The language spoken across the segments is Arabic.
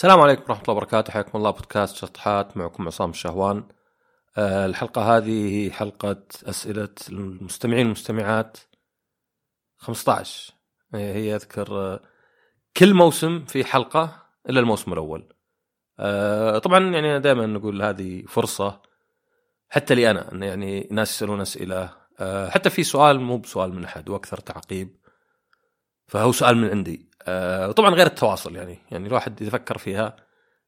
السلام عليكم ورحمة الله وبركاته. حياكم الله. بودكاست شطحات. معكم عصام الشهوان. آه، الحلقة هذه هي حلقة أسئلة المستمعين والمستمعات 15 هي أذكر آه، كل موسم في حلقة إلا الموسم الأول. آه، طبعا يعني دائما نقول هذه فرصة حتى لي أنا أن يعني ناس يسألون أسئلة. حتى في سؤال مو بسؤال من أحد وأكثر تعقيب. فهو سؤال من عندي. آه، طبعا غير التواصل يعني. يعني الواحد اذا فكر فيها.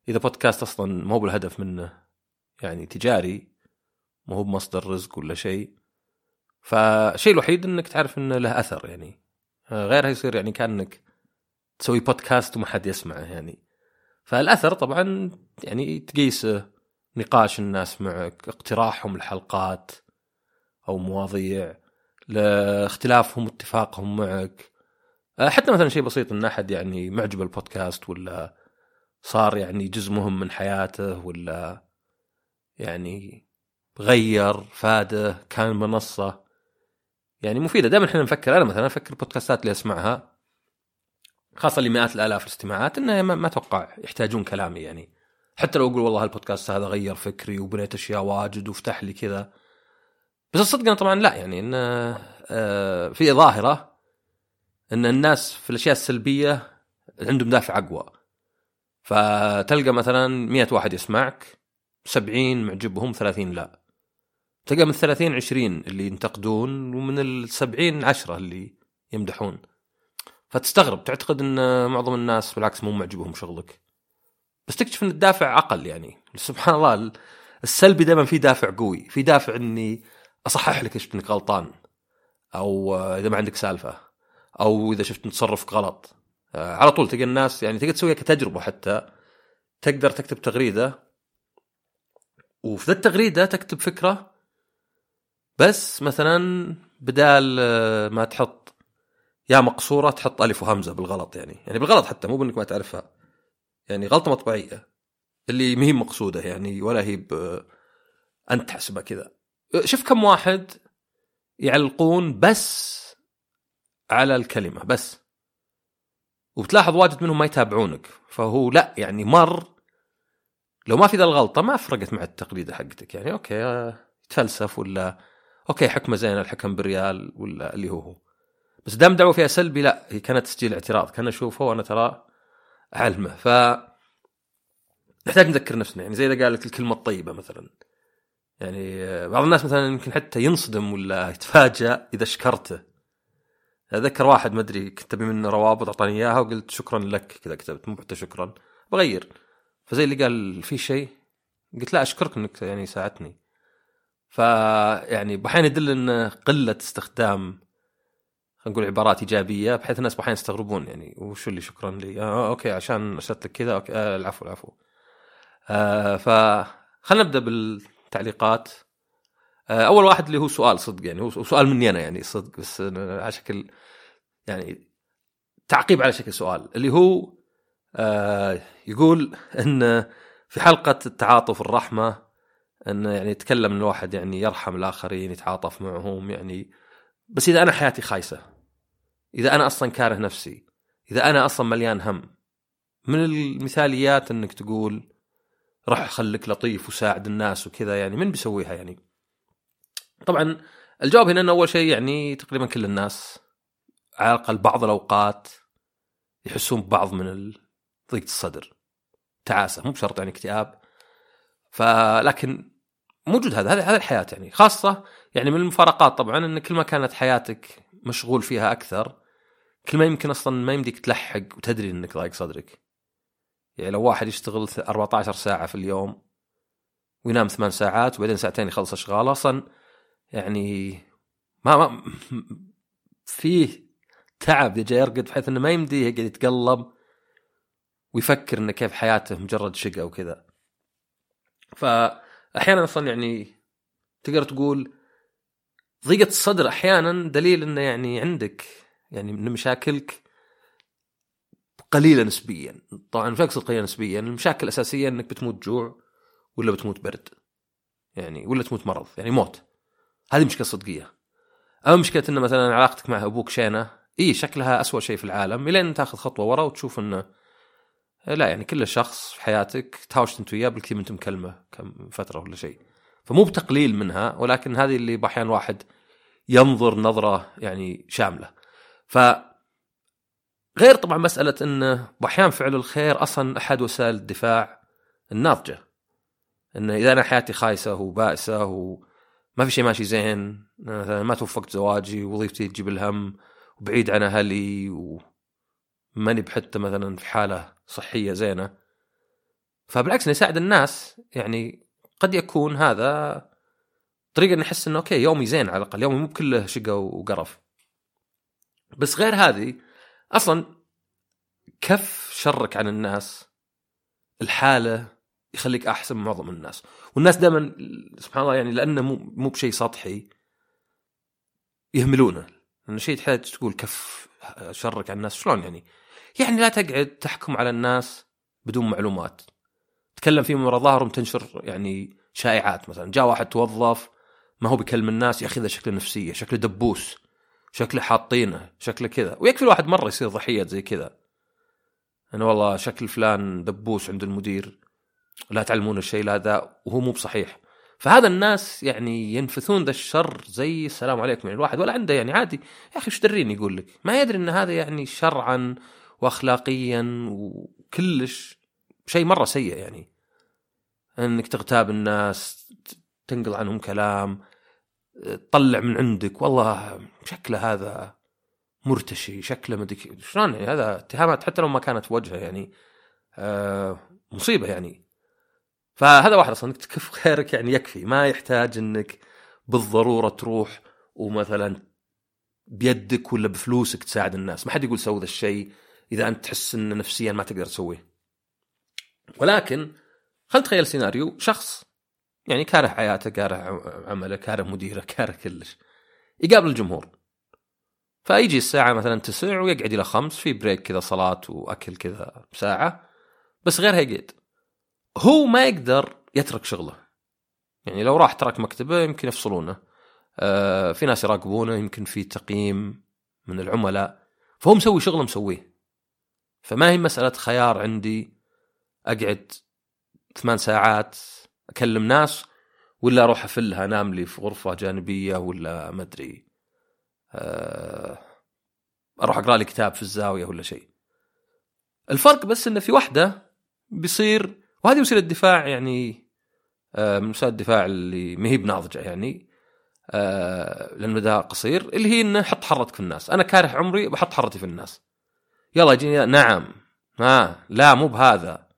إذا بودكاست أصلا مو بالهدف منه يعني تجاري مو هو بمصدر رزق ولا شيء. فالشيء الوحيد إنك تعرف إنه له أثر يعني. آه، غيرها يصير يعني كأنك تسوي بودكاست وما حد يسمعه يعني. فالأثر طبعا يعني تقيسه نقاش الناس معك اقتراحهم الحلقات أو مواضيع لاختلافهم واتفاقهم معك. آه، حتى مثلا شيء بسيط ان أحد يعني معجب البودكاست ولا صار يعني جزء مهم من حياته ولا يعني غير فاده كان منصة. يعني مفيدة. دائما إحنا نفكر أنا مثلا أفكر البودكاستات اللي أسمعها خاصة اللي مئات الآلاف الاستماعات إنه ما أتوقع يحتاجون كلامي يعني. حتى لو أقول والله البودكاست هذا غير فكري وبنيت أشياء واجد وفتح لي كذا. بس الصدق أنا طبعا لا يعني إنه آه، في ظاهرة إن الناس في الأشياء السلبية عندهم دافع أقوى. فتلقى مثلا 100 واحد يسمعك 70 معجبهم 30 لا. تلقى من ال 30 20 اللي ينتقدون ومن ال 70 10 اللي يمدحون. فتستغرب تعتقد إن معظم الناس بالعكس مو معجبهم شغلك. بس تكتشف إن الدافع أقل يعني. سبحان الله ال- السلبي دائما في دافع قوي. في دافع إني أصحح لك إنك غلطان أو إذا ما عندك سالفة. أو إذا شفت تصرفك غلط. آه، على طول تلقى الناس يعني تقدر تسويها كتجربة حتى. تقدر تكتب تغريدة. وفي ذا التغريدة تكتب فكرة. بس مثلا بدال آه، ما تحط يا مقصورة تحط ألف وهمزة بالغلط يعني. يعني بالغلط حتى مو بإنك ما تعرفها. يعني غلطة مطبعية. اللي ما هي مقصودة يعني ولا هي. أنت تحسبها كذا. شوف كم واحد يعلقون بس على الكلمة بس. وبتلاحظ واجد منهم ما يتابعونك. فهو لا يعني مر. لو ما في ذا الغلطة ما فرقت مع التقليده حقتك. يعني أوكي آه، يتفلسف ولا أوكي حكمة زينة الحكم بالريال ولا اللي هو هو. بس دام دعوة فيها سلبي لا هي كانت تسجيل اعتراض. كان أشوفه وأنا ترى أعلمه. ف نحتاج نذكر نفسنا. يعني زي إذا قال لك الكلمة الطيبة مثلا. يعني آه، بعض الناس مثلا يمكن حتى ينصدم ولا يتفاجأ إذا شكرته. اتذكر واحد ما أدري كنت أبي منه روابط أعطاني إياها وقلت شكرا لك كذا كتبت مو حتى شكرا بغير. فزي اللي قال في شيء قلت لا أشكرك إنك يعني ساعدتني. ف يعني أحيانا يدل إن قلة استخدام خلينا نقول عبارات إيجابية بحيث الناس أحيانا يستغربون يعني وشو اللي شكرا لي؟ آه okay عشان أرسلت لك كذا okay آه العفو العفو. آه فخلنا نبدأ بالتعليقات. آه أول واحد اللي هو سؤال صدق يعني هو سؤال مني أنا يعني صدق بس على شكل يعني تعقيب على شكل سؤال اللي هو آه يقول إن في حلقة التعاطف الرحمة انه يعني يتكلم إن الواحد يعني يرحم الآخرين يتعاطف معهم يعني بس إذا أنا حياتي خايسة إذا أنا أصلا كاره نفسي إذا أنا أصلا مليان هم من المثاليات إنك تقول روح خليك لطيف وساعد الناس وكذا يعني من بيسويها يعني؟ طبعا الجواب هنا انه أول شيء يعني تقريبا كل الناس على الأقل بعض الأوقات يحسون ببعض من ضيقة الصدر. تعاسة مو بشرط يعني اكتئاب. فلكن موجود هذا هذا الحياة يعني. خاصة يعني من المفارقات طبعا إن كل ما كانت حياتك مشغول فيها أكثر كل ما يمكن أصلا ما يمديك تلحق وتدري إنك ضايق صدرك. يعني لو واحد يشتغل 14 ساعة في اليوم وينام ثمان ساعات وبعدين ساعتين يخلص أشغاله أصلا يعني ما ما فيه تعب يجي يرقد بحيث إنه ما يمديه يقعد يتقلب ويفكر إنه كيف حياته مجرد شقة وكذا فأحيانا أصلا يعني تقدر تقول ضيقة الصدر أحيانا دليل إنه يعني عندك يعني من مشاكلك قليلة نسبيا. طبعا مش أقصد قليلة نسبيا المشاكل الأساسية إنك بتموت جوع ولا بتموت برد يعني ولا تموت مرض يعني موت. هذه مشكلة صدقية. اما مشكلة إنه مثلا علاقتك مع أبوك شينة إي شكلها أسوأ شيء في العالم إلين تاخذ خطوة ورا وتشوف إنه لا يعني كل شخص في حياتك تهاوشت أنت وياه بالكثير انت مكلمه كم فترة ولا شيء. فمو بتقليل منها ولكن هذه اللي بأحيان واحد ينظر نظرة يعني شاملة. ف غير طبعا مسألة إنه بأحيان فعل الخير أصلا أحد وسائل الدفاع الناضجة. إنه إذا أنا حياتي خايسة وبائسة وما في شيء ماشي زين مثلا ما توفقت زواجي وظيفتي تجيب الهم وبعيد عن أهلي وماني بحتى مثلا في حالة صحية زينة. فبالعكس يساعد الناس يعني قد يكون هذا طريقة نحس إنه أوكي يومي زين على الأقل يومي مو كله شقة وقرف. بس غير هذه أصلا كف شرك عن الناس الحالة يخليك أحسن من معظم الناس. والناس دائما سبحان الله يعني لأنه مو مو بشيء سطحي يهملونه. لأنه شيء تحتاج تقول كف شرك عن الناس. شلون يعني؟ يعني لا تقعد تحكم على الناس بدون معلومات. تكلم فيهم ورا ظهرهم تنشر يعني شائعات مثلا. جاء واحد توظف ما هو بيكلم الناس يا أخي ذا شكله نفسية شكله دبوس شكله حاطينه شكله كذا. ويكفي الواحد مرة يصير ضحية زي كذا. أنا والله شكل فلان دبوس عند المدير لا تعلمون الشيء لا ذا وهو مو بصحيح. فهذا الناس يعني ينفثون ذا الشر زي السلام عليكم يعني الواحد ولا عنده يعني عادي. يا أخي إيش دريني يقول لك. ما يدري إن هذا يعني شرعا واخلاقيا وكلش شيء مرة سيء يعني. إنك تغتاب الناس تنقل عنهم كلام تطلع من عندك. والله شكله هذا مرتشي شكله مدري شلون يعني؟ هذا اتهامات حتى لو ما كانت وجهه يعني. آه مصيبة يعني. فهذا واحد أصلا أنك تكف شرك يعني يكفي. ما يحتاج أنك بالضرورة تروح ومثلا بيدك ولا بفلوسك تساعد الناس. ما حد يقول سوي ذا الشيء إذا أنت تحس إن نفسيا ما تقدر تسويه. ولكن خل تخيل سيناريو شخص يعني كاره حياته كاره عمله كاره مديره كاره كلش يقابل الجمهور. فيجي الساعة مثلا تسع ويقعد إلى خمس في break كذا صلاة وأكل كذا ساعة بس غيرها يقعد. هو ما يقدر يترك شغله. يعني لو راح ترك مكتبه يمكن يفصلونه. آه في ناس يراقبونه يمكن في تقييم من العملاء. فهو مسوي شغله مسويه. فما هي مسألة خيار عندي أقعد ثمان ساعات أكلم ناس ولا أروح أفلها أنام لي في غرفة جانبية ولا ما أدري. آه، أروح أقرأ لي كتاب في الزاوية ولا شيء. الفرق بس انه في واحدة بيصير وهذه وسيلة الدفاع يعني آه، من وسائل الدفاع اللي ما هي بناضجة يعني آه، لأن قصير اللي هي إنه حط حرتك في الناس. أنا كاره عمري بحط حرتي في الناس. يلا يجيني نعم. ها. لا مو بهذا.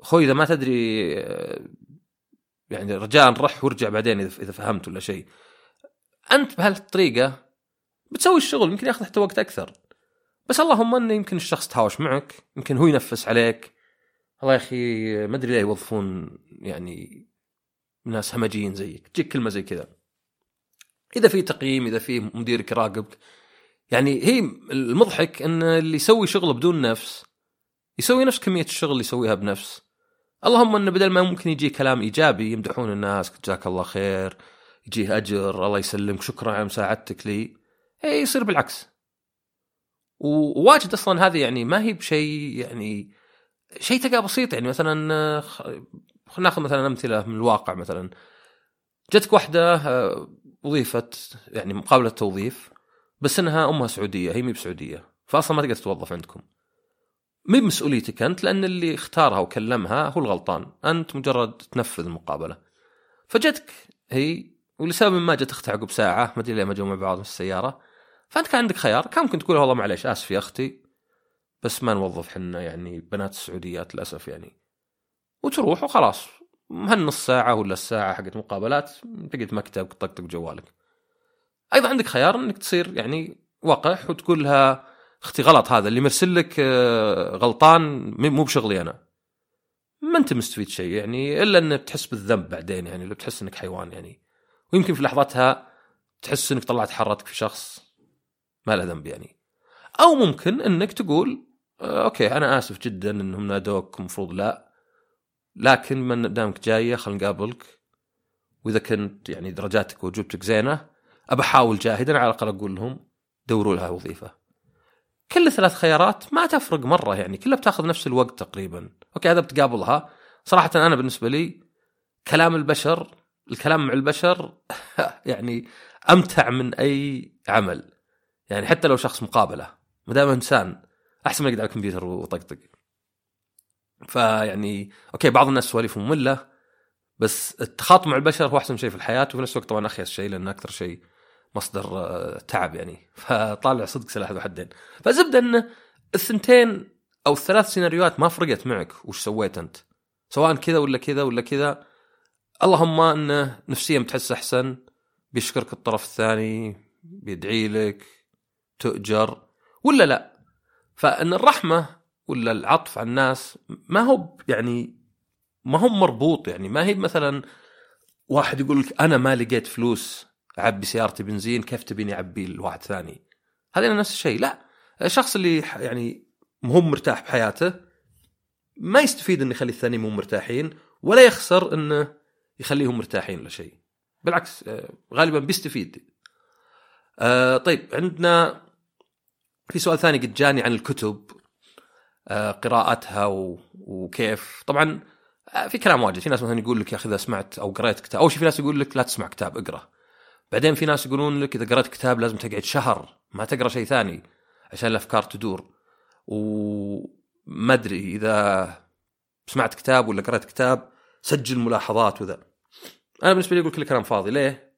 أخوي إذا ما تدري يعني رجاء رح وارجع بعدين إذا فهمت ولا شيء. أنت بهالطريقة بتسوي الشغل يمكن ياخذ حتى وقت أكثر. بس اللهم إنه يمكن الشخص تهاوش معك يمكن هو ينفس عليك. الله يا أخي ما أدري ليه يوظفون يعني ناس همجيين زيك تجيك كلمة زي كذا. إذا في تقييم إذا في مديرك يراقبك يعني هي المضحك إن اللي يسوي شغله بدون نفس يسوي نفس كمية الشغل اللي يسويها بنفس. اللهم انه بدل ما ممكن يجي كلام إيجابي يمدحون الناس جزاك الله خير يجيه أجر الله يسلمك شكرا على مساعدتك لي. اي يصير بالعكس. وواجد أصلا هذه يعني ما هي بشيء يعني شيء تلقاه بسيط يعني مثلا خلينا ناخذ مثلا أمثلة من الواقع مثلا. جتك واحدة آه، وظيفه يعني مقابلة توظيف بس إنها أمها سعودية هي مي بسعودية فاصلا ما تقدر تتوظف عندكم. مي بمسؤوليتك أنت لأن اللي اختارها وكلمها هو الغلطان. أنت مجرد تنفذ المقابلة. فجتك هي ولسبب ما جت أختها عقب ساعة ما أدري ليه ما جو مع بعض في السيارة. فأنت كان عندك خيار كان ممكن تقول والله معليش آسف يا أختي. بس ما نوظف حنا يعني بنات السعوديات للأسف يعني. وتروح وخلاص. هالنص ساعة ولا الساعة حقت مقابلات؟ تقعد مكتب تطقطق جوالك. أيضا عندك خيار إنك تصير يعني وقح وتقول لها أختي غلط هذا اللي مرسل لك آه، غلطان مو بشغلي أنا. ما أنت مستفيد شيء يعني إلا انك تحس بالذنب بعدين يعني لو تحس إنك حيوان يعني. ويمكن في لحظتها تحس إنك طلعت حرتك في شخص ما له ذنب يعني. أو ممكن إنك تقول أوكي أنا آسف جدا إنهم نادوك المفروض لا. لكن من دامك جاية خلينا نقابلك. وإذا كنت يعني درجاتك وجوبتك زينة أبى أحاول جاهدا على الأقل أقول لهم دوروا لها وظيفة. كل ثلاث خيارات ما تفرق مرة يعني كلها بتاخذ نفس الوقت تقريبا. okay هذا بتقابلها. صراحة أنا بالنسبة لي كلام البشر الكلام مع البشر يعني أمتع من أي عمل. يعني حتى لو شخص مقابله. ما دام إنسان أحسن ما يقعد على الكمبيوتر وطقطق فيعني okay بعض الناس سواليفهم مملة بس التخاطب مع البشر هو أحسن شيء في الحياة وفي نفس الوقت طبعا اخيس شيء لأنه أكثر شيء مصدر آه، تعب يعني. فطالع صدق سلاح ذو حدين. فزبده انه الثنتين أو الثلاث سيناريوهات ما فرقت معك وش سويت أنت؟ سواء كذا ولا كذا ولا كذا. اللهم انه نفسيا بتحس أحسن بيشكرك الطرف الثاني بيدعي لك تؤجر ولا لا؟ فإن الرحمة ولا العطف على الناس ما هو يعني ما هو مربوط يعني. ما هي مثلا واحد يقول لك أنا ما لقيت فلوس أعبي سيارتي بنزين كيف تبيني أعبي لواحد ثاني؟ هذا نفس الشيء. لا الشخص اللي يعني مو مرتاح بحياته ما يستفيد إنه يخلي الثاني مو مرتاحين ولا يخسر إنه يخليهم مرتاحين ولا شيء. بالعكس آه، غالبا بيستفيد. آه طيب عندنا في سؤال ثاني قد جاني عن الكتب آه قراءتها. وكيف. طبعا آه في كلام واجد. في ناس مثلا يقول لك يا أخي إذا سمعت أو قريت كتاب أول شيء في ناس يقول لك لا تسمع كتاب اقرأ. بعدين في ناس يقولون لك إذا قرأت كتاب لازم تقعد شهر ما تقرأ شيء ثاني عشان الأفكار تدور. وما أدري إذا سمعت كتاب ولا قرأت كتاب سجل ملاحظات وذا. أنا بالنسبة لي أقول كل كلام فاضي. ليه؟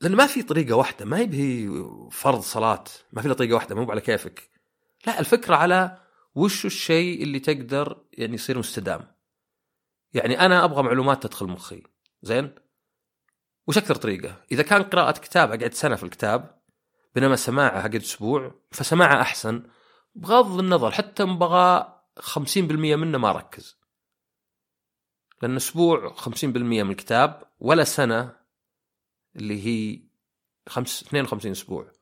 لأن ما في طريقة واحدة ما هي فرض صلاة ما في طريقة واحدة مو على كيفك. لا الفكرة على وش الشيء اللي تقدر يعني يصير مستدام. يعني أنا أبغى معلومات تدخل مخي. زين؟ وش أكثر طريقة؟ إذا كان قراءة كتاب أقعد سنة في الكتاب بينما سماعة أقعد أسبوع فسماعة أحسن. بغض النظر حتى بغى 50% منه ما ركز لأن أسبوع 50% من الكتاب ولا سنة اللي هي خمس 52 أسبوع.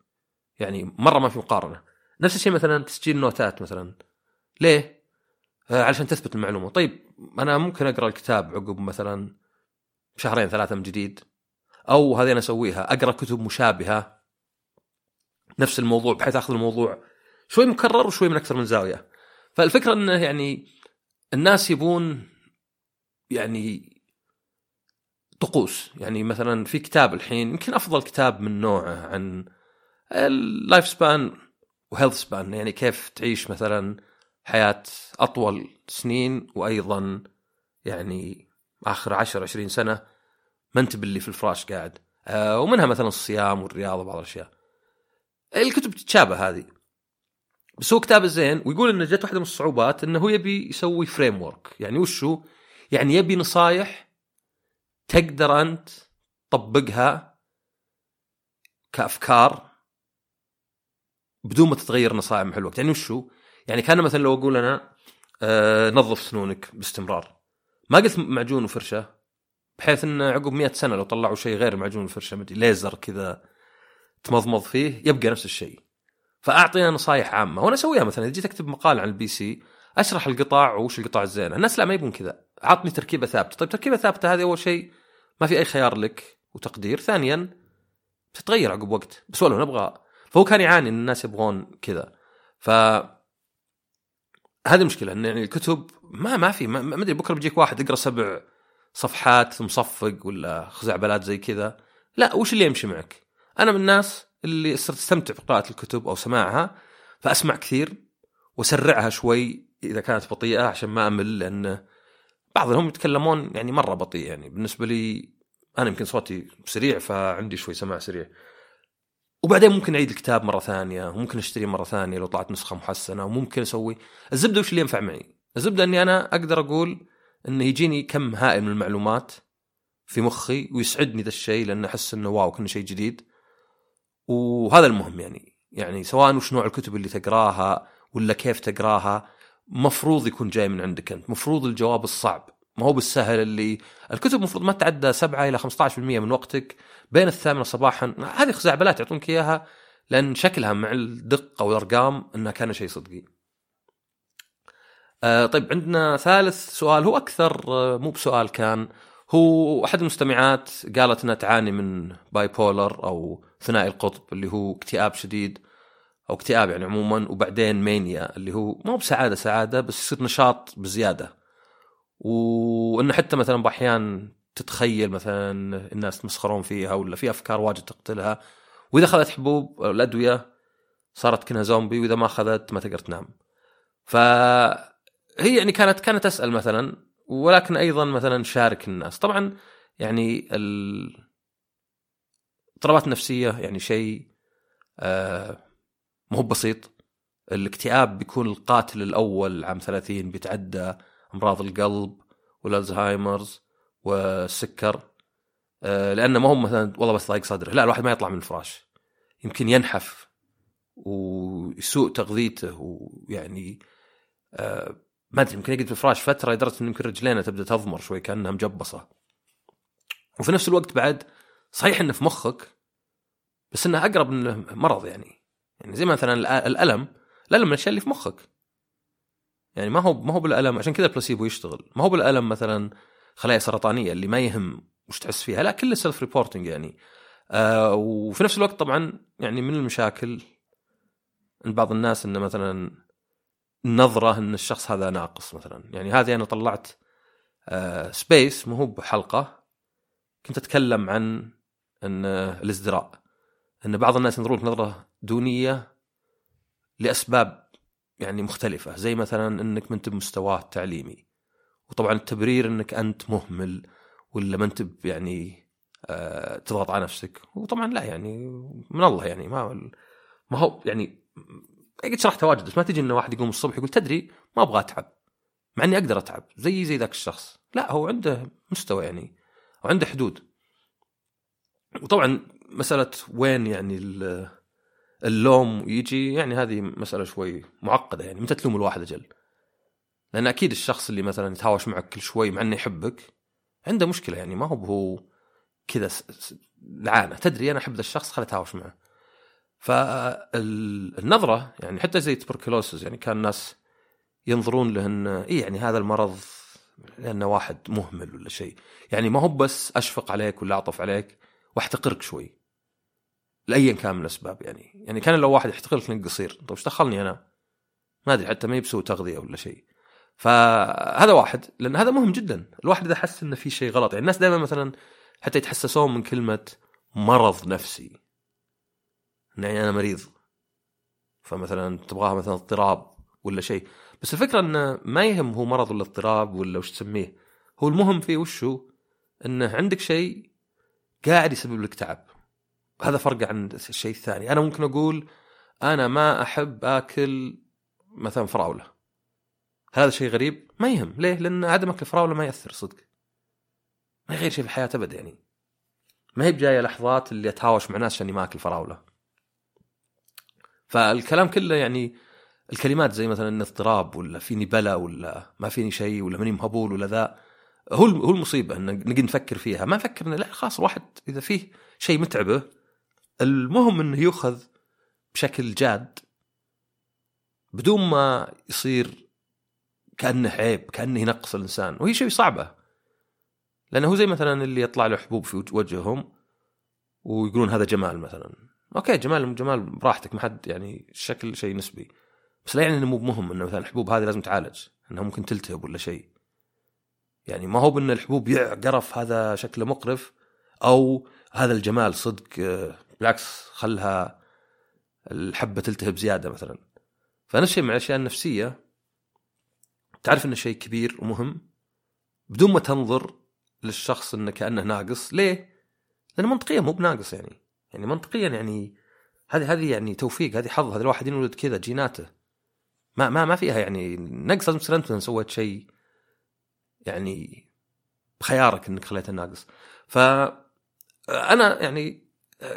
يعني مرة ما في مقارنة. نفس الشيء مثلا تسجيل نوتات مثلا. ليه؟ آه علشان تثبت المعلومة. طيب أنا ممكن أقرأ الكتاب عقب مثلا شهرين ثلاثة من جديد. أو هذه أنا أسويها أقرأ كتب مشابهة. نفس الموضوع بحيث أخذ الموضوع شوي مكرر وشوي من أكثر من زاوية. فالفكرة إنه يعني الناس يبون يعني طقوس. يعني مثلا في كتاب الحين يمكن أفضل كتاب من نوعه عن ال life span و health span يعني كيف تعيش مثلا حياة أطول سنين وأيضا يعني آخر 10 20 سنة ما أنت باللي في الفراش قاعد. آه ومنها مثلا الصيام والرياضة وبعض الأشياء. الكتب تتشابه هذه. بس هو كتاب زين ويقول إنه جت واحدة من الصعوبات إنه هو يبي يسوي framework يعني وشو؟ يعني يبي نصايح تقدر أنت تطبقها كأفكار بدون ما تتغير نصائح مع الوقت. يعني وشو؟ يعني كان مثلا لو أقول أنا آه نظف سنونك باستمرار. ما قلت معجون وفرشة بحيث انه عقب مئة سنة لو طلعوا شيء غير معجون الفرشه مدري ليزر كذا تمضمض فيه يبقى نفس الشيء. فأعطينا نصائح عامة. وأنا أسويها مثلا إذا جيت أكتب مقال عن ال PC أشرح القطع وش القطع الزينه الناس لا ما يبون كذا. عطني تركيبة ثابتة. طيب تركيبة ثابتة هذه أول شيء ما في أي خيار لك وتقدير. ثانيا بتتغير عقب وقت. بس والله نبغى فهو كان يعاني إن الناس يبغون كذا. ف هذه المشكلة إن يعني الكتب ما ما في ما أدري بكرة بيجيك واحد يقرأ سبع صفحات مصفق ولا خزعبلات زي كذا. لا وش اللي يمشي معك؟ أنا من الناس اللي صرت أستمتع بقراءة الكتب أو سماعها فأسمع كثير وأسرعها شوي إذا كانت بطيئة عشان ما أمل لأن بعضهم يتكلمون يعني مرة بطيء يعني. بالنسبة لي أنا يمكن صوتي سريع فعندي شوي سماع سريع. وبعدين ممكن أعيد الكتاب مرة ثانية وممكن اشتريه مرة ثانية لو طلعت نسخة محسنة وممكن أسوي. الزبدة وش اللي ينفع معي؟ الزبدة إني أنا أقدر أقول إنه يجيني كم هائل من المعلومات في مخي ويسعدني ذا الشيء لأن أحس إنه واو كنا شيء جديد. وهذا المهم يعني. يعني سواء وش نوع الكتب اللي تقراها ولا كيف تقراها مفروض يكون جاي من عندك أنت. مفروض الجواب الصعب. ما هو بالسهل اللي الكتب المفروض ما تعدى 7 إلى 15% من وقتك. بين الثامنه صباحا هذه خزعبلات يعطونك إياها لأن شكلها مع الدقة والأرقام انها كان شيء صدقي. آه طيب عندنا ثالث سؤال. هو أكثر آه مو بسؤال كان. هو أحد المستمعات قالت إنها تعاني من bipolar أو ثنائي القطب اللي هو اكتئاب شديد. أو اكتئاب يعني عموما وبعدين mania اللي هو ما هو بسعادة سعادة بس يصير نشاط بزيادة. وإنه حتى مثلا بأحيان تتخيل مثلا الناس تمسخرون فيها ولا في أفكار واجد تقتلها. وإذا أخذت حبوب أو الأدوية صارت كأنها زومبي وإذا ما أخذت ما تقدر تنام. فهي يعني كانت كانت تسال مثلا ولكن أيضا مثلا شارك الناس. طبعا يعني الاضطرابات النفسيه يعني شيء آه مو بسيط. الاكتئاب بيكون القاتل الأول عام 30 بيتعدى أمراض القلب والألزهايمرز والسكر. آه لأنه ما هم مثلا والله بس ضايق صدره. لا الواحد ما يطلع من الفراش. يمكن ينحف ويسوء تغذيته ويعني آه ما أدري يمكن يقعد في الفراش فترة لدرجة إنه يمكن رجلينه تبدأ تضمر شوي كأنها مجبصة. وفي نفس الوقت بعد صحيح إنه في مخك بس إنه أقرب إنه مرض يعني. يعني زي مثلا الألم الألم من الأشياء اللي في مخك. يعني ما هو ما هو بالألم عشان كذا البلاسيبو يشتغل. ما هو بالألم مثلا خلايا سرطانية اللي ما يهم وش تحس فيها لا كله self reporting يعني. آه وفي نفس الوقت طبعا يعني من المشاكل؟ عند بعض الناس انه مثلا نظرة إن الشخص هذا ناقص مثلا. يعني هذه أنا طلعت آه سبيس مو هو بحلقة كنت أتكلم عن إن الازدراء. أن بعض الناس ينظرون نظرة دونية لأسباب يعني مختلفة زي مثلا إنك ما أنت بمستواه التعليمي وطبعا التبرير إنك أنت مهمل ولا ما أنت يعني آه تضغط على نفسك. وطبعا لا يعني من الله يعني ما ما هو يعني قد شرحتها واجد بس ما تجي انه واحد يقوم الصبح يقول تدري ما أبغى أتعب مع إني أقدر أتعب زي زي ذاك الشخص. لا هو عنده مستوى يعني وعنده حدود. وطبعا مسألة وين يعني اللوم يجي؟ يعني هذه مسألة شوي معقدة يعني متى تلوم الواحد أجل؟ لأن أكيد الشخص اللي مثلا يتهاوش معك كل شوي مع إنه يحبك عنده مشكلة يعني ما هو هو كذا لعانة. تدري أنا أحب ذا الشخص خلي اتهاوش معه. فالنظرة يعني حتى زي تبركلوسز يعني كان الناس ينظرون له إنه اي يعني هذا المرض لأنه واحد مهمل ولا شيء. يعني ما هو بس أشفق عليك ولا أعطف عليك وأحتقرك شوي. لايا كان من الأسباب يعني. يعني كان لو واحد يحتقرك إنك قصير. طيب إيش دخلني أنا؟ ما أدري حتى ما يبسو تغذية ولا شيء. فهذا واحد لأن هذا مهم جدا. الواحد إذا حس إنه في شيء غلط يعني الناس دائما مثلا حتى يتحسسون من كلمة مرض نفسي. يعني أنا مريض. فمثلا تبغاها مثلا اضطراب ولا شيء. بس الفكرة إنه ما يهم هو مرض ولا اضطراب ولا وش تسميه. هو المهم فيه وشو؟ إنه عندك شيء قاعد يسبب لك تعب. هذا فرق عن الشيء الثاني. أنا ممكن أقول أنا ما أحب آكل مثلا فراولة. هذا شيء غريب؟ ما يهم. ليه؟ لأن عدم اكل فراوله ما يأثر صدق. ما يغير شيء في الحياة ابدا يعني. ما هي بجاية لحظات اللي أتهاوش مع ناس عشان ما اكل فراولة. فالكلام كله يعني الكلمات زي مثلا إن اضطراب ولا فيني بلا ولا ما فيني شيء ولا ماني مهبول ولا ذا. هو هو المصيبة إن نقعد نفكر فيها. ما نفكر لا خلاص الواحد إذا فيه شيء متعبه المهم إنه يؤخذ بشكل جاد بدون ما يصير كأنه عيب كأنه ينقص الإنسان. وهي شيء صعبة. لأنه هو زي مثلا اللي يطلع له حبوب في وجههم ويقولون هذا جمال مثلا. أوكي جمال جمال براحتك ما حد يعني الشكل شيء نسبي. بس لا يعني إنه مو مهم إنه مثلا الحبوب هذه لازم تعالج إنها ممكن تلتهب ولا شيء. يعني ما هو بان الحبوب يعقرف هذا شكله مقرف أو هذا الجمال صدق بالعكس خلها الحبة تلتهب زيادة مثلا. فنفس الشيء مع الأشياء النفسية تعرف إنه شيء كبير ومهم بدون ما تنظر للشخص إنه كأنه ناقص. ليه؟ لأنه منطقيا مو بناقص يعني. يعني منطقيا يعني هذه هذه يعني توفيق هذه حظ هذا الواحد ينولد كذا جيناته. ما ما ما فيها يعني نقص. لازم تصير أنت سويت شيء يعني بخيارك إنك خليته ناقص. ف أنا يعني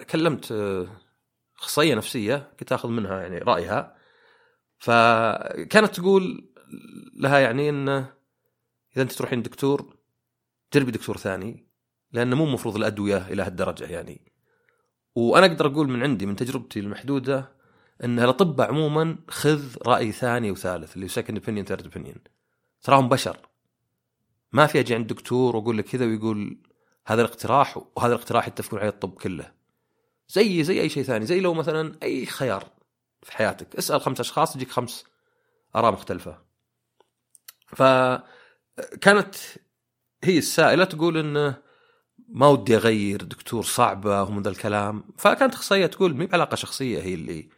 كلمت اخصائيه نفسية كنت آخذ منها يعني رأيها. فكانت تقول لها يعني انه إذا أنت تروحين دكتور جربي دكتور ثاني لأنه مو المفروض الأدوية إلى هالدرجة يعني. وأنا أقدر أقول من عندي من تجربتي المحدودة إن الاطباء عموما خذ رأي ثاني وثالث اللي second opinion third opinion تراهم بشر. ما في أجي عند دكتور وأقول لك كذا ويقول هذا الاقتراح وهذا الاقتراح يتفقون عليه الطب كله. زي زي أي شيء ثاني زي لو مثلا أي خيار في حياتك اسأل خمس أشخاص تجيك خمس آراء مختلفة. فكانت هي السائلة تقول انه ما ودي أغير دكتور صعبة ومن ذا الكلام. فكانت أخصائية تقول مي بعلاقه شخصية هي اللي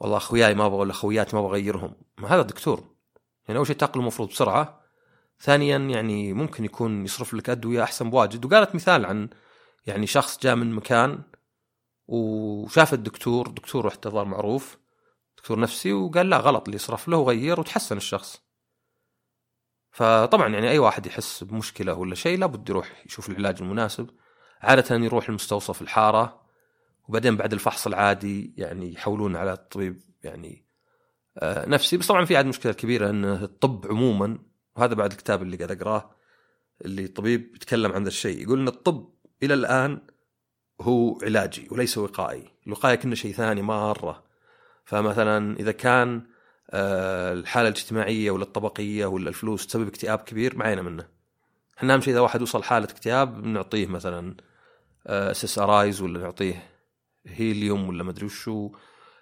والله أخوياي ما أبغى ولا أخوياتي ما أبغى اغيرهم ما هذا دكتور. يعني أول شيء تاقلم المفروض بسرعة. ثانيا يعني ممكن يكون يصرف لك أدوية أحسن بواجد. وقالت مثال عن يعني شخص جاء من مكان وشاف الدكتور دكتور احتضار معروف دكتور نفسي وقال لا غلط اللي صرف له وغير وتحسن الشخص. فطبعا يعني أي واحد يحس بمشكلة ولا شيء لابد يروح يشوف العلاج المناسب عادة يروح المستوصف الحارة وبعدين بعد الفحص العادي يعني يحولون على الطبيب يعني آه نفسي. بس طبعا في عاد مشكلة كبيرة إن الطب عموما وهذا بعد الكتاب اللي قاعد أقراه اللي طبيب يتكلم عن ذا الشيء. يقول إن الطب إلى الآن هو علاجي وليس وقائي. الوقاية كنا شيء ثاني مرة. فمثلا إذا كان آه، الحالة الاجتماعية ولا الطبقية ولا الفلوس تسبب اكتئاب كبير ما علينا منه. إحنا اهم شيء إذا واحد وصل حالة اكتئاب بنعطيه مثلا SSRIs ولا نعطيه هيليوم ولا مدري وشو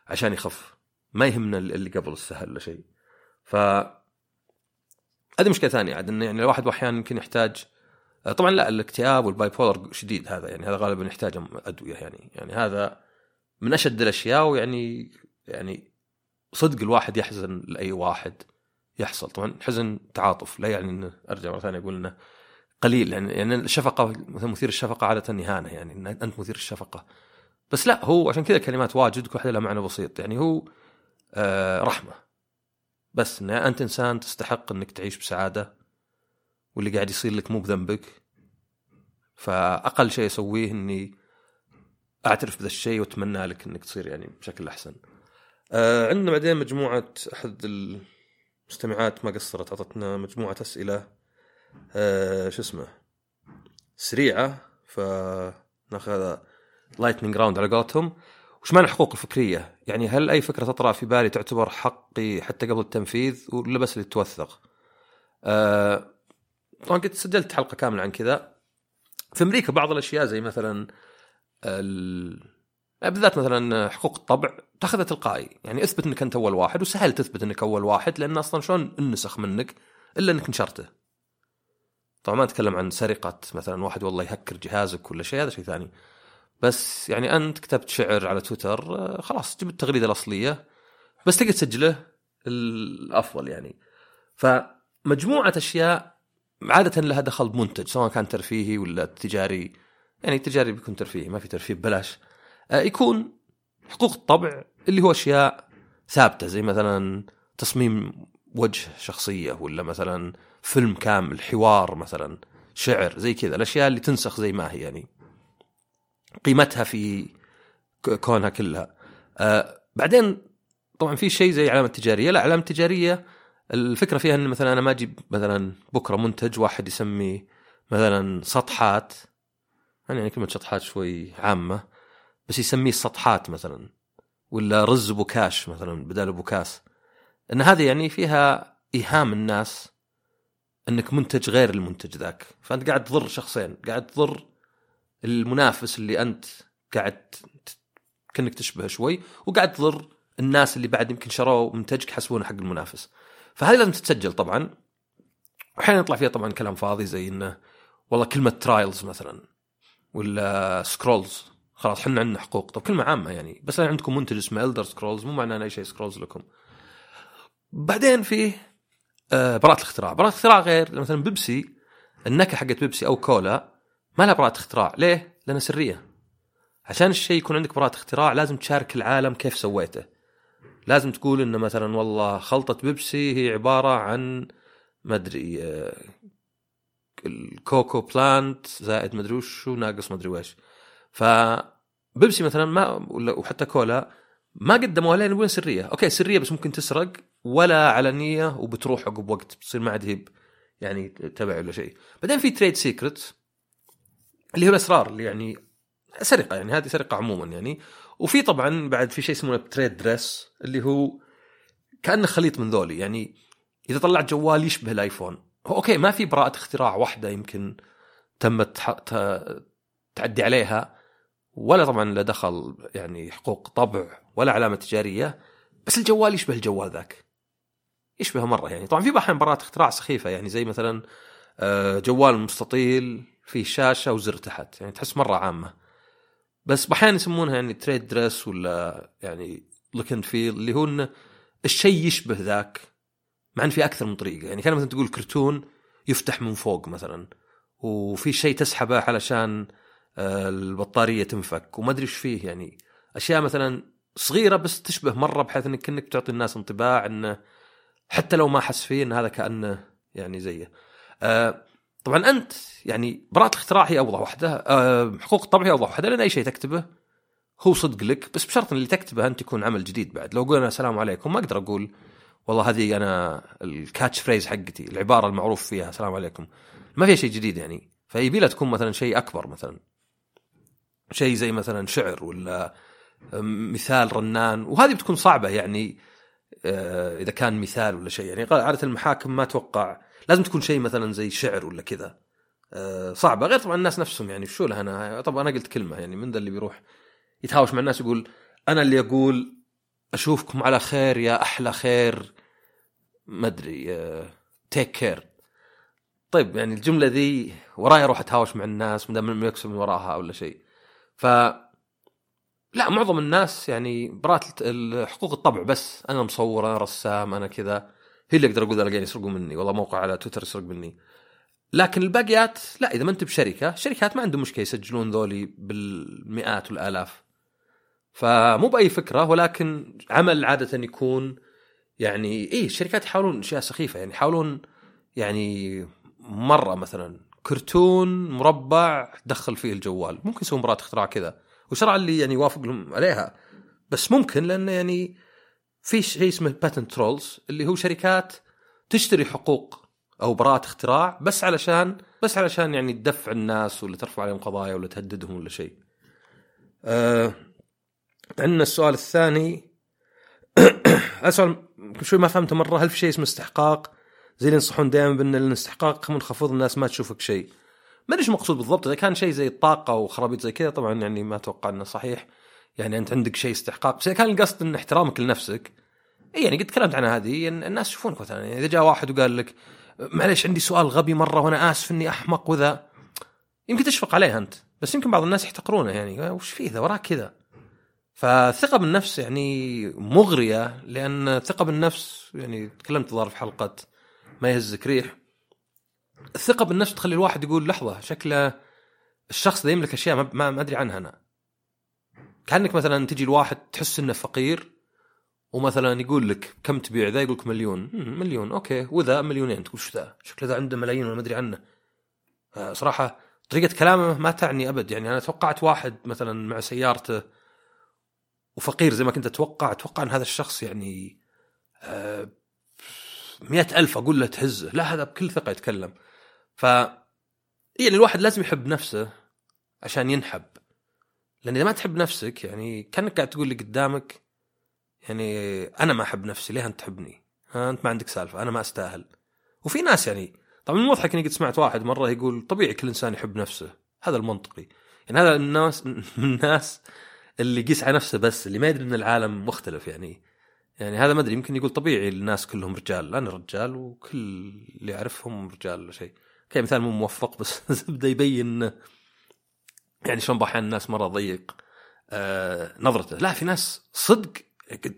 عشان يخف. ما يهمنا اللي قبل السهل ولا شيء. ف هذه مشكلة ثانية. عاد انه يعني الواحد أحيانا يمكن يحتاج آه، طبعا لا الاكتئاب والباي بولر شديد هذا يعني هذا غالبا يحتاج أدوية يعني. يعني هذا من أشد الأشياء ويعني يعني صدق الواحد يحزن لأي واحد يحصل. طبعا حزن تعاطف لا يعني إنه أرجع مرة ثانية أقول إنه قليل يعني يعني الشفقة مثير الشفقة عادة اهانه يعني أنت مثير الشفقة. بس لا هو عشان كذا كلمات واجد كل لها معنى بسيط يعني هو آه رحمة. بس إن أنت إنسان تستحق إنك تعيش بسعادة واللي قاعد يصير لك مو بذنبك فأقل شيء أسويه إني أعترف بذا الشيء وأتمنى لك إنك تصير يعني بشكل أحسن. آه عندنا بعدين مجموعة أحد المستمعات ما قصرت أعطتنا مجموعة أسئلة آه شو اسمه سريعة فناخذ lightning round على قولتهم وش معنى الحقوق الفكرية؟ يعني هل أي فكرة تطرأ في بالي تعتبر حقي حتى قبل التنفيذ ولا بس اللي توثق؟ آه طبعا قد سجلت حلقة كاملة عن كذا. في أمريكا بعض الأشياء زي مثلا ال... بالذات مثلا حقوق الطبع تأخذها تلقائي، يعني أثبت إنك أنت أول واحد وسهل تثبت إنك أول واحد لأن أصلا شلون انسخ منك إلا إنك نشرته. طبعا ما أتكلم عن سرقة مثلا واحد والله يهكر جهازك ولا شيء هذا شيء ثاني. بس يعني أنت كتبت شعر على تويتر آه، خلاص جيب التغريدة الأصلية بس تقدر تسجله الأفضل يعني فمجموعة أشياء عادة لها دخل بمنتج سواء كان ترفيهي ولا تجاري. يعني تجاري بيكون ترفيهي ما في ترفيه ببلاش. آه، يكون حقوق الطبع اللي هو أشياء ثابتة زي مثلا تصميم وجه شخصية ولا مثلا فيلم كامل حوار مثلا شعر زي كذا. الأشياء اللي تنسخ زي ما هي يعني قيمتها في كونها كلها. آه بعدين طبعا في شيء زي علامه تجاريه لا علامه تجاريه الفكرة فيها إن مثلا أنا ما أجيب مثلا بكرة منتج واحد يسمي مثلا سطحات يعني كلمة سطحات شوي عامة بس يسميه سطحات مثلا ولا رز بوكاش مثلا بدال بوكاس. إن هذه يعني فيها إيهام الناس إنك منتج غير المنتج ذاك. فأنت قاعد تضر شخصين قاعد تضر المنافس اللي أنت قاعد كأنك تشبهه شوي وقاعد تضر الناس اللي بعد يمكن شروا منتجك حسبونه حق المنافس. فهذه لازم تتسجل طبعا. أحيانا يطلع فيها طبعا كلام فاضي زي إنه والله كلمة trials مثلا ولا scrolls خلاص إحنا عندنا حقوق. طب كلمة عامة يعني. بس الان عندكم منتج اسمه Elder Scrolls مو معناه أي شيء scrolls لكم. بعدين في آه، براءة الاختراع. براءة الاختراع غير مثلا بيبسي النكهة حقت بيبسي أو كولا ما لها براءة اختراع. ليه؟ لأنها سرية. عشان الشيء يكون عندك براءة اختراع لازم تشارك العالم كيف سويته. لازم تقول انه مثلا والله خلطة بيبسي هي عبارة عن ما أدري آه، ال coca plant زائد ما أدري وشو ناقص ما أدري ويش ف بيبسي مثلا ما وحتى كولا ما قدموا لين وين سرية. أوكي سرية بس ممكن تسرق ولا علنيه وبتروح عقب وقت بتصير ما عاد هي يعني تبع ولا شيء. بعدين في trade secret اللي هو الأسرار اللي يعني سرقة يعني هذه سرقة عموما يعني. وفي طبعا بعد في شيء اسمه trade dress اللي هو كأنه خليط من ذولي. يعني إذا طلعت جوال يشبه الآيفون. هو أوكي ما في براءة اختراع واحدة يمكن تمت تعدي عليها ولا طبعا لا دخل يعني حقوق طبع ولا علامة تجارية بس الجوال يشبه الجوال ذاك. يشبهه مرة يعني. طبعا في أحيانا براءة اختراع سخيفة يعني زي مثلا آه، جوال مستطيل فيه شاشة وزر تحت. يعني تحس مرة عامة. بس أحيانا يسمونها يعني trade dress ولا يعني look and feel اللي هو انه الشيء يشبه ذاك مع إن في أكثر من طريقة يعني كان مثلا تقول كرتون يفتح من فوق مثلا وفي شيء تسحبه علشان آه، البطارية تنفك وما أدري إيش فيه يعني أشياء مثلا صغيرة بس تشبه مرة بحيث إنك كأنك تعطي الناس انطباع إنه حتى لو ما حس فيه إن هذا كأنه يعني زيه. آه طبعا أنت يعني براءة الاختراع هي اوضح وحده آه حقوق الطبع هي اوضح وحده لأن أي شيء تكتبه هو صدق لك بس بشرط إن اللي تكتبه أنت يكون عمل جديد بعد. لو قلنا السلام عليكم ما أقدر أقول والله هذه أنا الكاتش فريز حقتي العبارة المعروف فيها السلام عليكم. ما فيها شيء جديد يعني. فيبي لها تكون مثلا شيء أكبر مثلا. شيء زي مثلا شعر ولا مثال رنان وهذه بتكون صعبة يعني. آه، إذا كان مثال ولا شيء. يعني عادة المحاكم ما أتوقع لازم تكون شيء مثلا زي شعر ولا كذا. آه، صعبة. غير طبعا الناس نفسهم يعني شو لها؟ أنا طبعا أنا قلت كلمة يعني من ذا اللي بيروح يتهاوش مع الناس يقول أنا اللي أقول أشوفكم على خير يا أحلى خير. ما أدري take آه، care طيب يعني الجملة ذي وراي أروح أتهاوش مع الناس ما دام يكسب من وراها ولا شيء. ف لا معظم الناس يعني برات حقوق الطبع بس. أنا مصور أنا رسام أنا كذا. هي اللي أقدر أقول الاقين يسرقوا مني. والله موقع على تويتر يسرق مني. لكن الباقيات لا إذا ما أنت بشركة شركات ما عندهم مشكلة يسجلون ذولي بالمئات والآلاف. فمو بأي فكرة ولكن عمل عادة يكون يعني إيه الشركات يحاولون أشياء سخيفة. يعني يحاولون يعني مرة مثلا كرتون مربع دخل فيه الجوال. ممكن يسوون براءة اختراع كذا. وشرع اللي يعني يوافق لهم عليها. بس ممكن لأنه يعني في شيء اسمه باتنت ترولز اللي هو شركات تشتري حقوق أو براءة اختراع بس علشان بس علشان يعني تدفع الناس ولا ترفع عليهم قضايا ولا تهددهم ولا شيء. آه عندنا السؤال الثاني. أسأل شوي ما فهمته مرة هل في شيء اسمه استحقاق؟ زي اللي ينصحون دائما بأن الاستحقاق منخفض الناس ما تشوفك شيء. ما أدري إيش المقصود بالضبط إذا كان شيء زي الطاقه وخرابيط زي كذا طبعا يعني ما أتوقع إنه صحيح. يعني أنت عندك شيء استحقاق بس إذا كان القصد إن احترامك لنفسك إي يعني قد تكلمت عن هذه الناس يشوفونك مثلا يعني إذا جاء واحد وقال لك معلش عندي سؤال غبي مرة وأنا آسف إني أحمق وذا. يمكن تشفق عليه أنت بس يمكن بعض الناس يحتقرونه يعني وش فيه ذا؟ وراك كذا. فالثقه بالنفس يعني مغرية لأن الثقه بالنفس يعني تكلمت ظهر في حلقة ما يهزك ريح. الثقه بالنفس تخلي الواحد يقول لحظة شكله الشخص ذا يملك أشياء ما, ما أدري عنها أنا. كأنك مثلا تجي الواحد تحس إنه فقير ومثلا يقول لك كم تبيع ذا؟ يقول لك مليون. مليون أوكي. وذا؟ مليونين. تقول شو ذا؟ شكله ذا عنده ملايين وما أدري عنه. آه، صراحة طريقة كلامه ما تعني أبد. يعني أنا توقعت واحد مثلا مع سيارته وفقير زي ما كنت أتوقع أتوقع إن هذا الشخص يعني آه، مئة ألف أقول له تهزه. لا هذا بكل ثقة يتكلم. ف يعني الواحد لازم يحب نفسه عشان ينحب. لأن إذا ما تحب نفسك يعني كأنك قاعد تقول لي قدامك يعني أنا ما أحب نفسي ليه أنت تحبني؟ أنت ما عندك سالفة أنا ما أستاهل. وفي ناس يعني طبعا المضحك إني قد سمعت واحد مرة يقول طبيعي كل إنسان يحب نفسه. هذا المنطقي. يعني هذا الناس من الناس اللي يقيس على نفسه بس اللي ما يدري إن العالم مختلف يعني. يعني هذا ما أدري يمكن يقول طبيعي الناس كلهم رجال. أنا رجال وكل اللي أعرفهم رجال ولا شيء. أوكي مثال مو موفق بس بدا يبين يعني شلون أحيانا الناس مرة ضيق. آه نظرته. لا في ناس صدق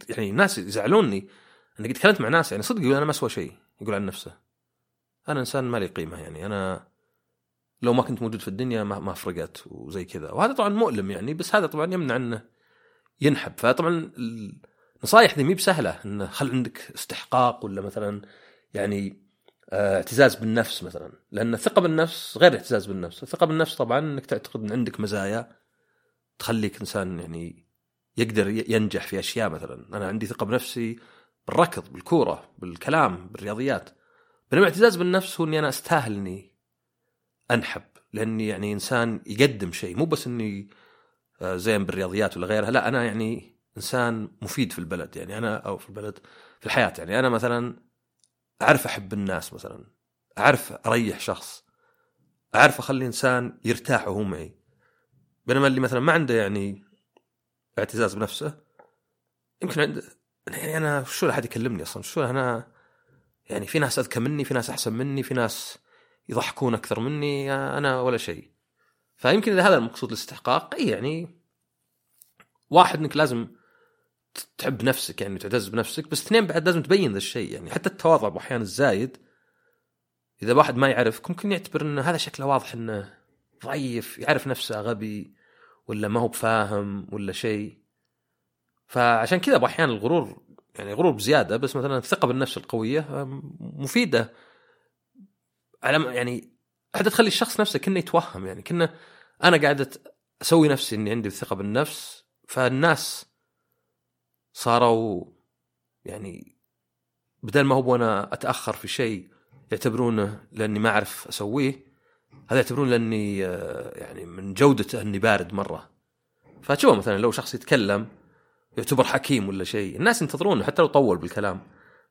يعني الناس يزعلوني. أنا قد تكلمت مع ناس يعني صدق يقول أنا ما أسوى شيء يقول عن نفسه. أنا إنسان ما لي قيمة يعني. أنا لو ما كنت موجود في الدنيا ما ما فرقت وزي كذا. وهذا طبعا مؤلم يعني بس هذا طبعا يمنع إنه ينحب. فطبعا النصائح ذي مي بسهلة إنه خل عندك استحقاق ولا مثلا يعني اعتزاز بالنفس مثلا. لأن الثقه بالنفس غير الاعتزاز بالنفس. الثقه بالنفس طبعا إنك تعتقد إن عندك مزايا تخليك إنسان يعني يقدر ينجح في أشياء مثلا. أنا عندي ثقة بنفسي بالركض بالكورة بالكلام بالرياضيات. بينما الاعتزاز بالنفس هو إني أنا أستاهل إني أنحب. لأني يعني إنسان يقدم شيء. مو بس إني آه، زين بالرياضيات ولا غيرها. لا أنا يعني إنسان مفيد في البلد. يعني أنا أو في البلد في الحياة يعني. أنا مثلا أعرف أحب الناس مثلا. أعرف أريح شخص. أعرف أخلي إنسان يرتاح وهو معي. بينما اللي مثلا ما عنده يعني اعتزاز بنفسه يمكن عنده يعني أنا شو احد يكلمني أصلا؟ شو أنا يعني في ناس أذكى مني في ناس أحسن مني في ناس يضحكون أكثر مني أنا ولا شيء. فيمكن إذا هذا المقصود الاستحقاق اي يعني واحد إنك لازم تحب نفسك يعني تعتز بنفسك بس اثنين بعد لازم تبين ذا الشيء يعني حتى التواضع أحيانا الزايد إذا واحد ما يعرفك ممكن يعتبر إن هذا شكله واضح إنه ضعيف يعرف نفسه غبي ولا ما هو بفاهم ولا شيء. فعشان كذا أحيانا الغرور يعني غرور بزيادة بس مثلا الثقة بالنفس القوية مفيدة. على يعني حتى تخلي الشخص نفسه كأنه يتوهم يعني كأنه أنا قاعد أسوي نفسي إني عندي ثقه بالنفس فالناس صاروا يعني بدل ما هو أنا أتأخر في شيء يعتبرونه لأني ما أعرف أسويه هذا يعتبرون لأني آه، يعني من جودته أني بارد مرة. فتشوف مثلا لو شخص يتكلم يعتبر حكيم ولا شيء الناس ينتظرونه حتى لو طول بالكلام.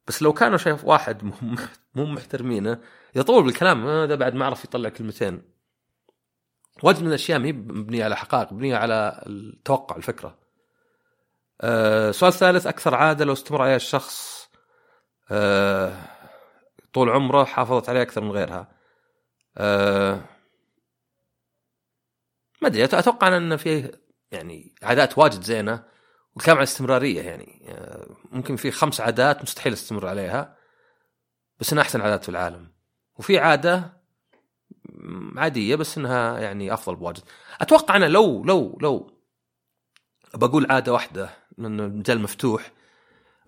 بس لو كانوا شايف واحد مو محترمينه إذا طول بالكلام هذا بعد ما عرف يطلع كلمتين. واجد من الأشياء ما هي مبنية على حقائق مبنية على التوقع الفكرة. أه سؤال ثالث أكثر عادة لو استمر عليها الشخص أه طول عمره حافظت عليها أكثر من غيرها. أه ما أدري أتوقع ان في يعني عادات واجد زينة والكلام عن الاستمراريه يعني. ممكن في خمس عادات مستحيل استمر عليها بس إنها أحسن عادات في العالم. وفي عادة عادية بس إنها يعني أفضل بواجد. أتوقع أنا لو لو لو بقول عادة واحدة من المجال مفتوح.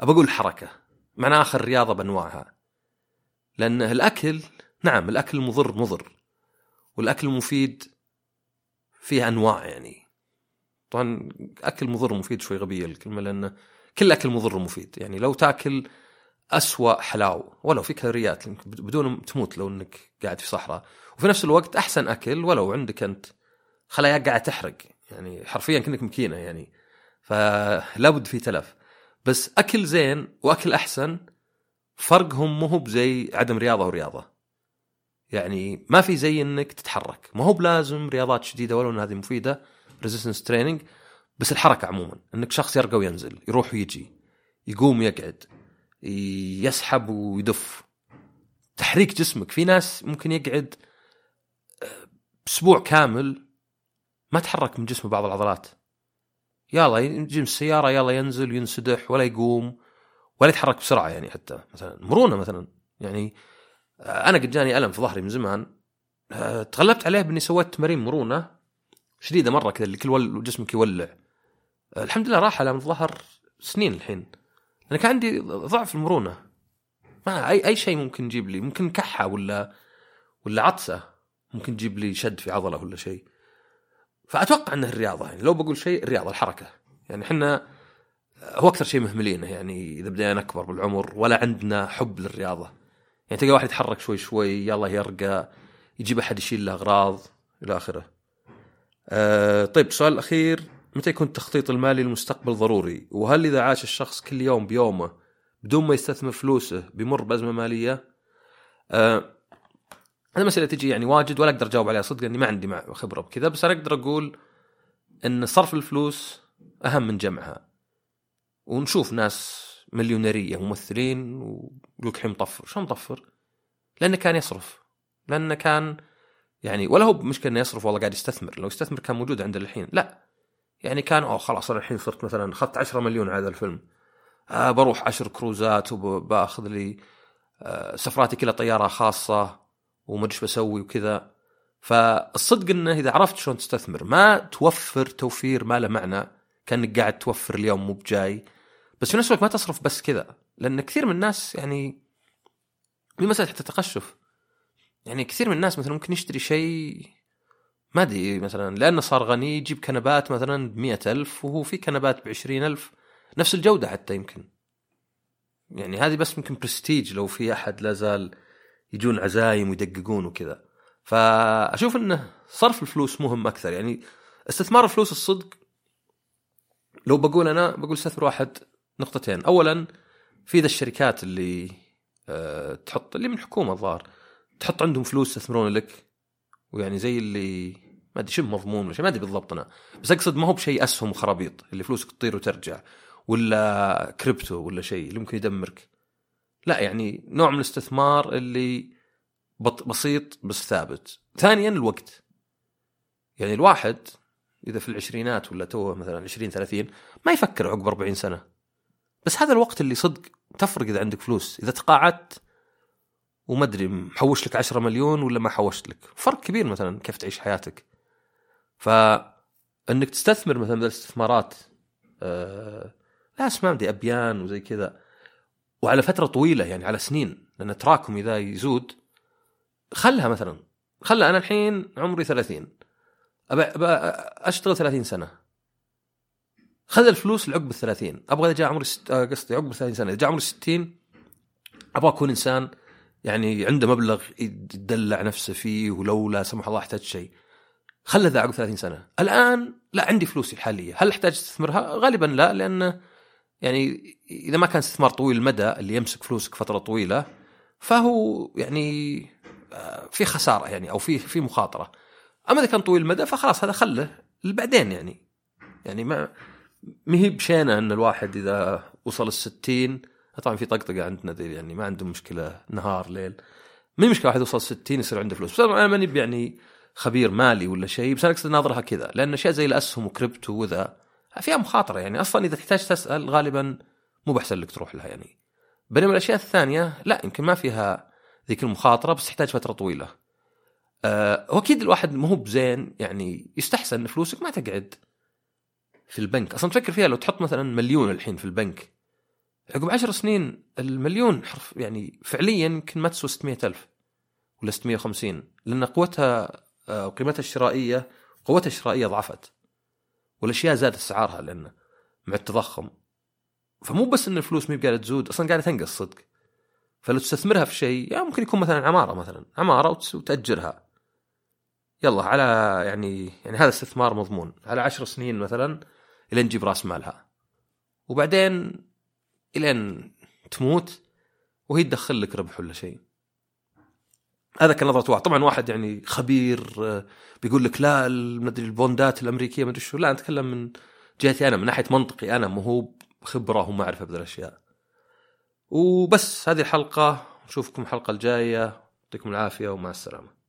بقول الحركه معنى آخر الرياضه بانواعها لأن الأكل نعم الأكل مضر مضر. والأكل المفيد فيه أنواع يعني. طبعا أكل مضر ومفيد شوي غبيه الكلمة لأن كل أكل مضر ومفيد. يعني لو تاكل أسوأ حلاوة ولو في كالوريات بدون تموت لو إنك قاعد في صحراء. وفي نفس الوقت أحسن أكل ولو عندك أنت خلاياك قاعد تحرق. يعني حرفيا كأنك مكينة يعني. فلا بد في تلف. بس أكل زين وأكل أحسن فرقهم مو هو بزي عدم رياضة ورياضة. يعني ما في زي إنك تتحرك. ما هو بلازم رياضات شديدة ولو إن هذه مفيدة resistance training بس الحركة عموما. إنك شخص يرقى وينزل يروح ويجي يقوم يقعد يسحب ويدف. تحريك جسمك. في ناس ممكن يقعد أسبوع كامل ما تحرك من جسمه بعض العضلات. يلا يجي من السياره يلا ينزل ينسدح ولا يقوم ولا يتحرك بسرعة يعني حتى. مثلا مرونة مثلا. يعني أنا قد جاني ألم في ظهري من زمان. تغلبت عليه بإني سويت تمارين مرونة شديدة مرة كذا اللي كل جسمك يولع. الحمد لله راح الم الظهر سنين الحين. أنا كان عندي ضعف المرونة. ما اي أي شيء ممكن يجيب لي؟ ممكن كحة ولا ولا عطسة ممكن تجيب لي شد في عضلة ولا شيء. فأتوقع أنه الرياضة يعني لو بقول شيء الرياضة الحركة يعني إحنا هو أكثر شيء مهملينه يعني إذا بدينا نكبر بالعمر ولا عندنا حب للرياضة يعني تلقى واحد يتحرك شوي شوي يلا يرقى يجيب أحد يشيل له أغراض إلى آخره. أه طيب السؤال الأخير متى يكون التخطيط المالي للمستقبل ضروري؟ وهل إذا عاش الشخص كل يوم بيومه بدون ما يستثمر فلوسه بيمر بأزمة مالية؟ أه هذه مسألة تجي يعني واجد ولا أقدر أجاوب عليها صدق لاني ما عندي خبرة بكذا بس أنا أقدر أقول إن صرف الفلوس أهم من جمعها. ونشوف ناس مليونيرية ممثلين ويقول الحين مطفر، شو مطفر؟ لأنه كان يصرف. لأنه كان يعني ولا هو مشكله إنه يصرف والله قاعد يستثمر، لو يستثمر كان موجود عنده الحين، لا. يعني كان أوه خلاص أنا الحين صرت مثلا أخذت 10 مليون على هذا الفيلم. آه بروح عشر كروزات وباخذ لي آه سفراتي كلها طيارة خاصة. وما أدري بسوي وكذا. فالصدق إنه إذا عرفت شلون تستثمر ما توفر توفير ما له معنى كأنك قاعد توفر اليوم مو بجاي. بس في نفس الوقت ما تصرف بس كذا لأن كثير من الناس يعني مو مسألة حتى تقشف. يعني كثير من الناس مثلا ممكن يشتري شيء ما أدري مثلا لأنه صار غني يجيب كنبات مثلا ب ألف وهو في كنبات ب ألف نفس الجودة حتى يمكن. يعني هذه بس يمكن برستيج لو في أحد لا زال يجون عزايم ويدققون وكذا. فأشوف إنه صرف الفلوس مهم أكثر. يعني استثمار الفلوس الصدق لو بقول أنا بقول استثمر واحد نقطتين. اولا في ذا الشركات اللي أه تحط اللي من الحكومة الظاهر تحط عندهم فلوس يستثمرون لك ويعني زي اللي ما أدري شبه مضمون ولا ما أدري بالضبط أنا. بس أقصد ما هو بشيء أسهم وخرابيط اللي فلوسك تطير وترجع ولا كريبتو ولا شيء اللي ممكن يدمرك. لا يعني نوع من الاستثمار اللي بسيط بس ثابت. ثانيا الوقت. يعني الواحد إذا في العشرينات ولا توه مثلا 20 30 ما يفكر عقب 40 سنة. بس هذا الوقت اللي صدق تفرق إذا عندك فلوس. إذا تقاعدت وما أدري محوش لك 10 مليون ولا ما حوشت لك. فرق كبير مثلا كيف تعيش حياتك. فانك تستثمر مثلا من الاستثمارات آه لا أسمع عندي أبيان وزي كذا. وعلى فترة طويلة يعني على سنين لأن التراكم إذا يزود خلها مثلا خلها أنا الحين عمري 30 أبى أبى أشتغل 30 سنة. خذ الفلوس لعقب ال 30 أبغى إذا جاء عمري ست... آه، قصدي عقب ال 30 سنة إذا جاء عمري 60 أبغى أكون إنسان يعني عنده مبلغ يدلع نفسه فيه ولو لا سمح الله احتاج شيء. خلى ذا عقب 30 سنة. الآن لا عندي فلوسي الحالية. هل أحتاج استثمرها غالبا لا لأن يعني إذا ما كان استثمار طويل المدى اللي يمسك فلوسك فترة طويلة فهو يعني آه، في خسارة يعني أو في في مخاطرة. أما إذا كان طويل المدى فخلاص هذا خله بعدين يعني. يعني ما ما هي بشينة إن الواحد إذا وصل الستين طبعا في طقطقة عندنا ذي يعني ما عندهم مشكلة نهار ليل. ما مشكلة واحد يوصل 60 يصير عنده فلوس. بس أنا ماني يعني خبير مالي ولا شيء بس أنا أقصد ناظرها كذا لأن أشياء زي الأسهم وكريبتو وذا فيها مخاطرة يعني. أصلا إذا تحتاج تسأل غالبا مو بحسن لك تروح لها يعني. بينما الأشياء الثانية لا يمكن ما فيها ذيك المخاطرة بس تحتاج فترة طويلة. أه واكيد الواحد ما هو بزين يعني يستحسن إن فلوسك ما تقعد في البنك. أصلا تفكر فيها لو تحط مثلا مليون الحين في البنك عقب عشر سنين المليون حرف يعني فعليا يمكن ما تسوى 600 ألف ولا 650 لأن قوتها آه، قيمتها الشرائية قوتها الشرائية ضعفت. والأشياء زادت أسعارها لأن مع التضخم. فمو بس إن الفلوس مي قاعدة تزود أصلا قاعدة تنقص صدق. فلو تستثمرها في شيء يعني ممكن يكون مثلا عمارة مثلا عمارة وتأجرها. يلا على يعني يعني هذا استثمار مضمون. على عشر سنين مثلا إلين تجيب رأس مالها. وبعدين إلين تموت وهي تدخل لك ربح ولا شيء. هذا كان نظرة واحد. طبعا واحد يعني خبير آه، بيقول لك لا المدري البوندات الأمريكية مدري شو. لا أنا أتكلم من جهتي أنا من ناحية منطقي أنا مو هو خبرة ومعرفه بهذه الاشياء وبس هذه الحلقة. نشوفكم الحلقة الجاية. يعطيكم العافية ومع السلامة.